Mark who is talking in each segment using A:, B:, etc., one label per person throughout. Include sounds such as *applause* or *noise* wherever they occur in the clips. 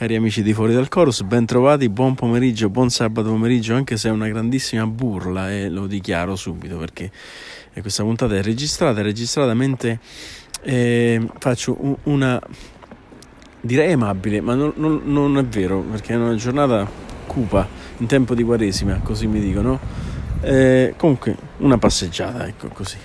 A: Cari amici di Fuori dal Chorus, ben trovati, buon pomeriggio, buon sabato pomeriggio, anche se è una grandissima burla e lo dichiaro subito perché questa puntata è registrata, è registrata mentre eh, faccio una, direi amabile, ma non, non, non, è vero perché è una giornata cupa in tempo di quaresima, così mi dicono. Eh, comunque una passeggiata, ecco così.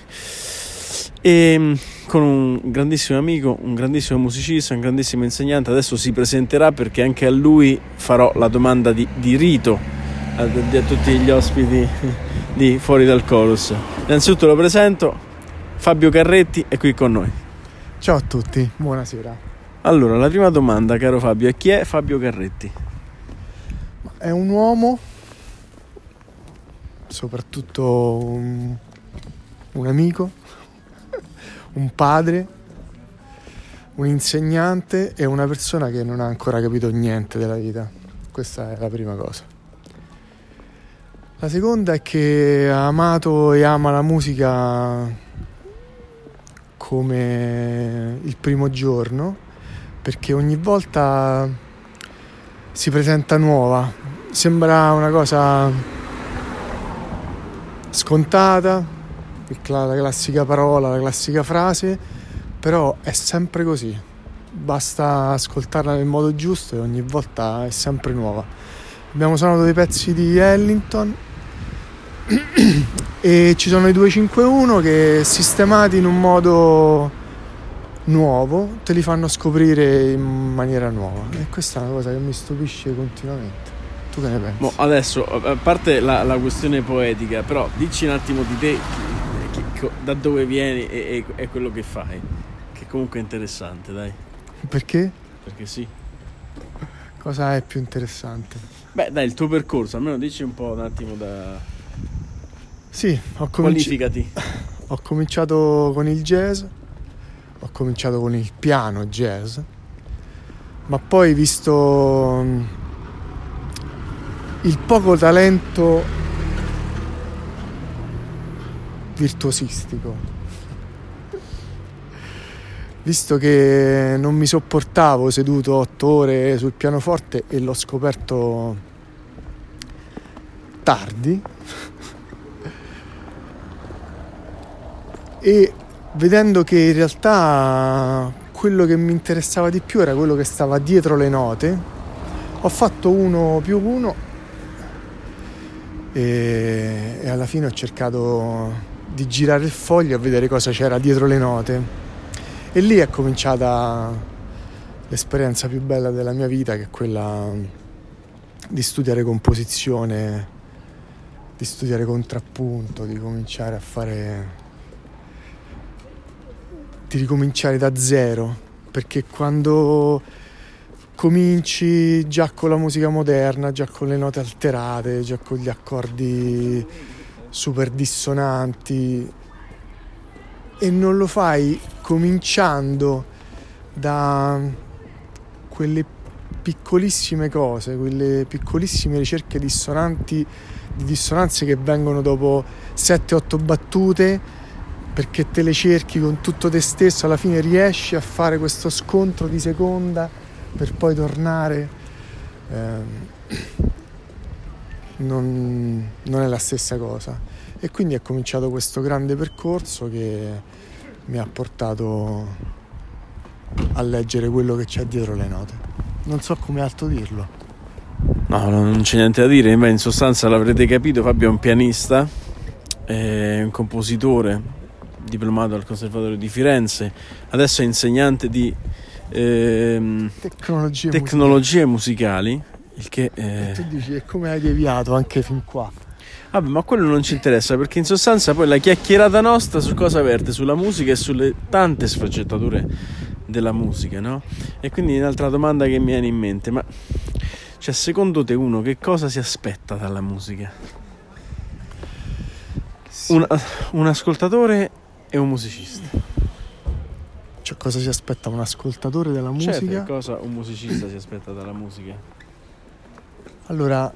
A: E ehm, con un grandissimo amico, un grandissimo musicista, un grandissimo insegnante. Adesso si presenterà perché anche a lui farò la domanda di, di rito a, a, tutti gli ospiti *laughs* di Fuori dal Chorus. Innanzitutto lo presento, Fabio Carretti è qui con noi.
B: Ciao a tutti, buonasera.
A: Allora, la prima domanda, caro Fabio, è chi è Fabio Carretti?
B: È un uomo, soprattutto un, un amico un padre, un insegnante e una persona che non ha ancora capito niente della vita. Questa è la prima cosa. La seconda è che ha amato e ama la musica come il primo giorno, perché ogni volta si presenta nuova. Sembra una cosa scontata, la classica parola, la classica frase, però è sempre così. Basta ascoltarla nel modo giusto e ogni volta è sempre nuova. Abbiamo suonato dei pezzi di Ellington *clears throat* e ci sono i 251 che sistemati in un modo nuovo te li fanno scoprire in maniera nuova e questa è una cosa che mi stupisce continuamente. Tu che ne pensi?
A: Boh, adesso, a parte la, la questione poetica, però dici un attimo di te da dove vieni e, e, e quello che fai, che comunque è interessante, dai.
B: Perché?
A: Perché sì.
B: Cosa è più interessante?
A: Beh, dai, il tuo percorso, almeno dici un po' un attimo da...
B: Sì, ho
A: cominciato... *laughs*
B: Ho cominciato con il jazz, ho cominciato con il piano jazz, ma poi visto mm, il poco talento virtuosistico. Visto che non mi sopportavo seduto otto ore sul pianoforte e l'ho scoperto tardi e vedendo che in realtà quello che mi interessava di più era quello che stava dietro le note, ho fatto uno più uno e, alla fine ho cercato di girare il foglio a vedere cosa c'era dietro le note. E lì è cominciata l'esperienza più bella della mia vita, che è quella di studiare composizione, di studiare contrappunto, di cominciare a fare. di ricominciare da zero, perché quando cominci già con la musica moderna, già con le note alterate, già con gli accordi super dissonanti e non lo fai cominciando da quelle piccolissime cose, quelle piccolissime ricerche dissonanti, di dissonanze che vengono dopo 7-8 battute perché te le cerchi con tutto te stesso, alla fine riesci a fare questo scontro di seconda per poi tornare. Eh, non, non è la stessa cosa. E quindi è cominciato questo grande percorso che mi ha portato a leggere quello che c'è dietro le note. Non so come altro dirlo.
A: No, non c'è niente da dire, in sostanza l'avrete capito, Fabio è un pianista, è un compositore, diplomato al Conservatorio di Firenze, adesso è insegnante di ehm,
B: tecnologie,
A: tecnologie musicali. musicali il che,
B: eh... tu dici, e come hai deviato anche fin qua?
A: Vabbè, ma quello non ci interessa perché in sostanza poi la chiacchierata nostra su cosa verte? Sulla musica e sulle tante sfaccettature della musica, no? E quindi un'altra domanda che mi viene in mente, ma cioè secondo te uno che cosa si aspetta dalla musica? Un, un ascoltatore e un musicista.
B: Cioè, cosa si aspetta un ascoltatore della
A: Certo,
B: musica?
A: cosa un musicista si aspetta dalla musica?
B: Allora,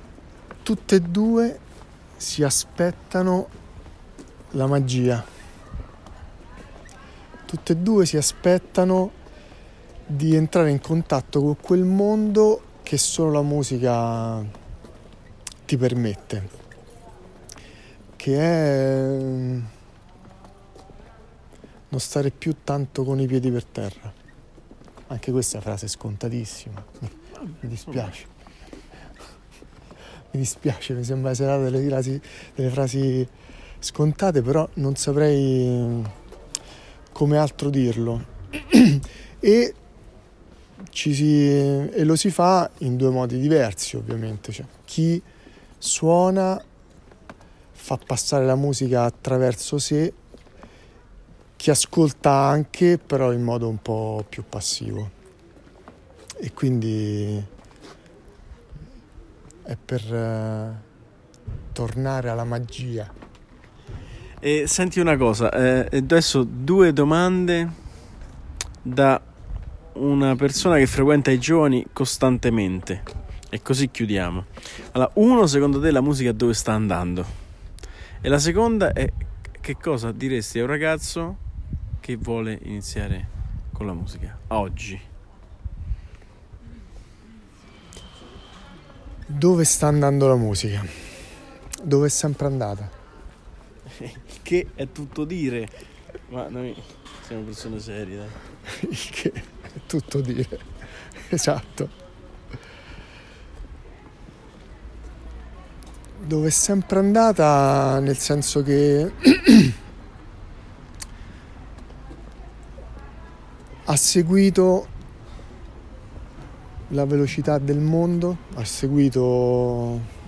B: tutte e due si aspettano la magia. Tutte e due si aspettano di entrare in contatto con quel mondo che solo la musica ti permette. Che è mm, non stare più tanto con i piedi per terra. Anche questa frase è scontatissima. Mi dispiace. Mi dispiace, mi sembra serata delle frasi, delle frasi scontate, però non saprei come altro dirlo. *clears throat* e, si, e lo si fa in due modi diversi, ovviamente. Cioè, chi suona fa passare la musica attraverso sé, chi ascolta anche, però in modo un po' più passivo. E quindi è per eh, tornare alla magia.
A: E senti una cosa, eh, adesso due domande da una persona che frequenta i giovani costantemente. E così chiudiamo. Allora, uno, secondo te la musica dove sta andando? E la seconda è che cosa diresti a un ragazzo che vuole iniziare con la musica oggi?
B: Dove sta andando la musica? Dove è sempre andata?
A: Che è tutto dire, ma noi siamo persone serie, dai. *laughs*
B: Il che è tutto dire. Esatto. Dove è sempre andata nel senso che *clears throat* ha seguito la velocità del mondo, ha seguito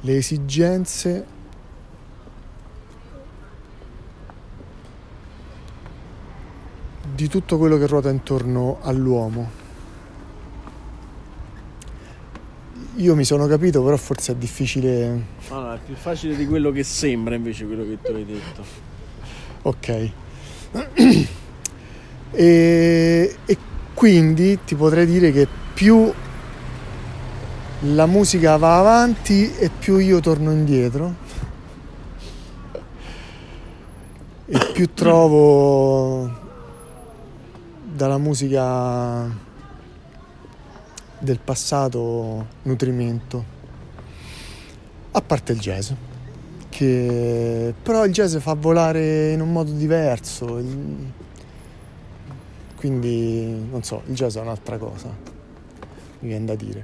B: le esigenze di tutto quello che ruota intorno all'uomo. Io mi sono capito, però forse è difficile.
A: Allora, è più facile di quello che sembra invece quello che tu hai detto.
B: Ok. *clears throat* E, e quindi ti potrei dire che più la musica va avanti e più io torno indietro. E più trovo dalla musica del passato nutrimento. A parte il jazz che però il jazz fa volare in un modo diverso quindi non so il jazz è un'altra cosa mi viene da dire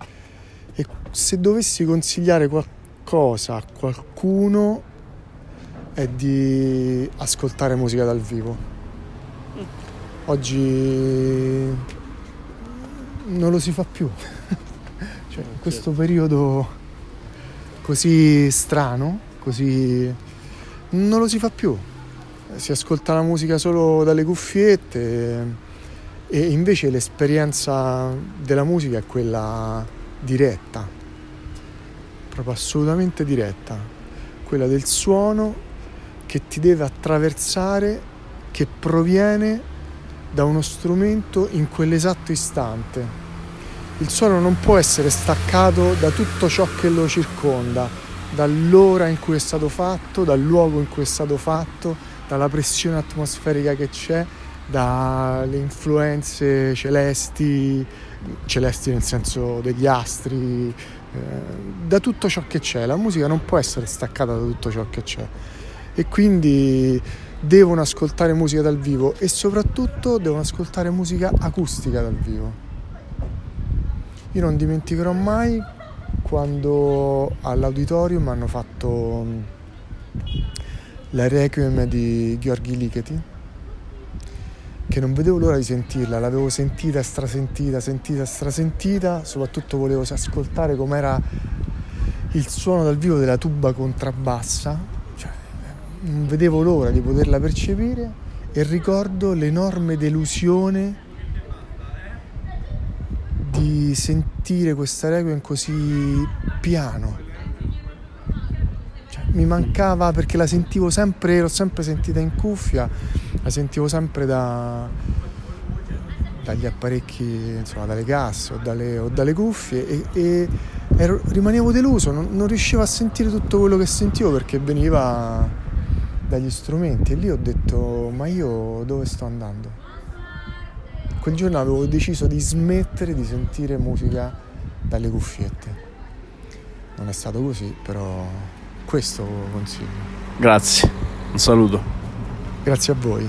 B: e se dovessi consigliare qualcosa a qualcuno è di ascoltare musica dal vivo. Oggi non lo si fa più. *laughs* cioè, in questo periodo così strano, così non lo si fa più. Si ascolta la musica solo dalle cuffiette e invece l'esperienza della musica è quella diretta, proprio assolutamente diretta, quella del suono che ti deve attraversare, che proviene da uno strumento in quell'esatto istante. Il suono non può essere staccato da tutto ciò che lo circonda, dall'ora in cui è stato fatto, dal luogo in cui è stato fatto, dalla pressione atmosferica che c'è, dalle influenze celesti, celesti nel senso degli astri, eh, da tutto ciò che c'è. La musica non può essere staccata da tutto ciò che c'è e quindi devono ascoltare musica dal vivo e soprattutto devono ascoltare musica acustica dal vivo. Io non dimenticherò mai quando all'auditorium hanno fatto mm, la Requiem di Gheorghi Ligeti che non vedevo l'ora di sentirla, l'avevo sentita, strasentita, sentita, strasentita, soprattutto volevo ascoltare com'era il suono dal vivo della tuba contrabbassa, cioè, non vedevo l'ora di poterla percepire e ricordo l'enorme delusione di sentire questa requiem così piano, mi mancava perché la sentivo sempre, l'ho sempre sentita in cuffia, la sentivo sempre da, dagli apparecchi, insomma, dalle casse o dalle, o dalle cuffie e, e ero, rimanevo deluso, non, non, riuscivo a sentire tutto quello che sentivo perché veniva dagli strumenti e lì ho detto ma io dove sto andando? Quel giorno avevo deciso di smettere di sentire musica dalle cuffiette. Non è stato così, però questo consiglio.
A: Grazie, un saluto.
B: Grazie a voi.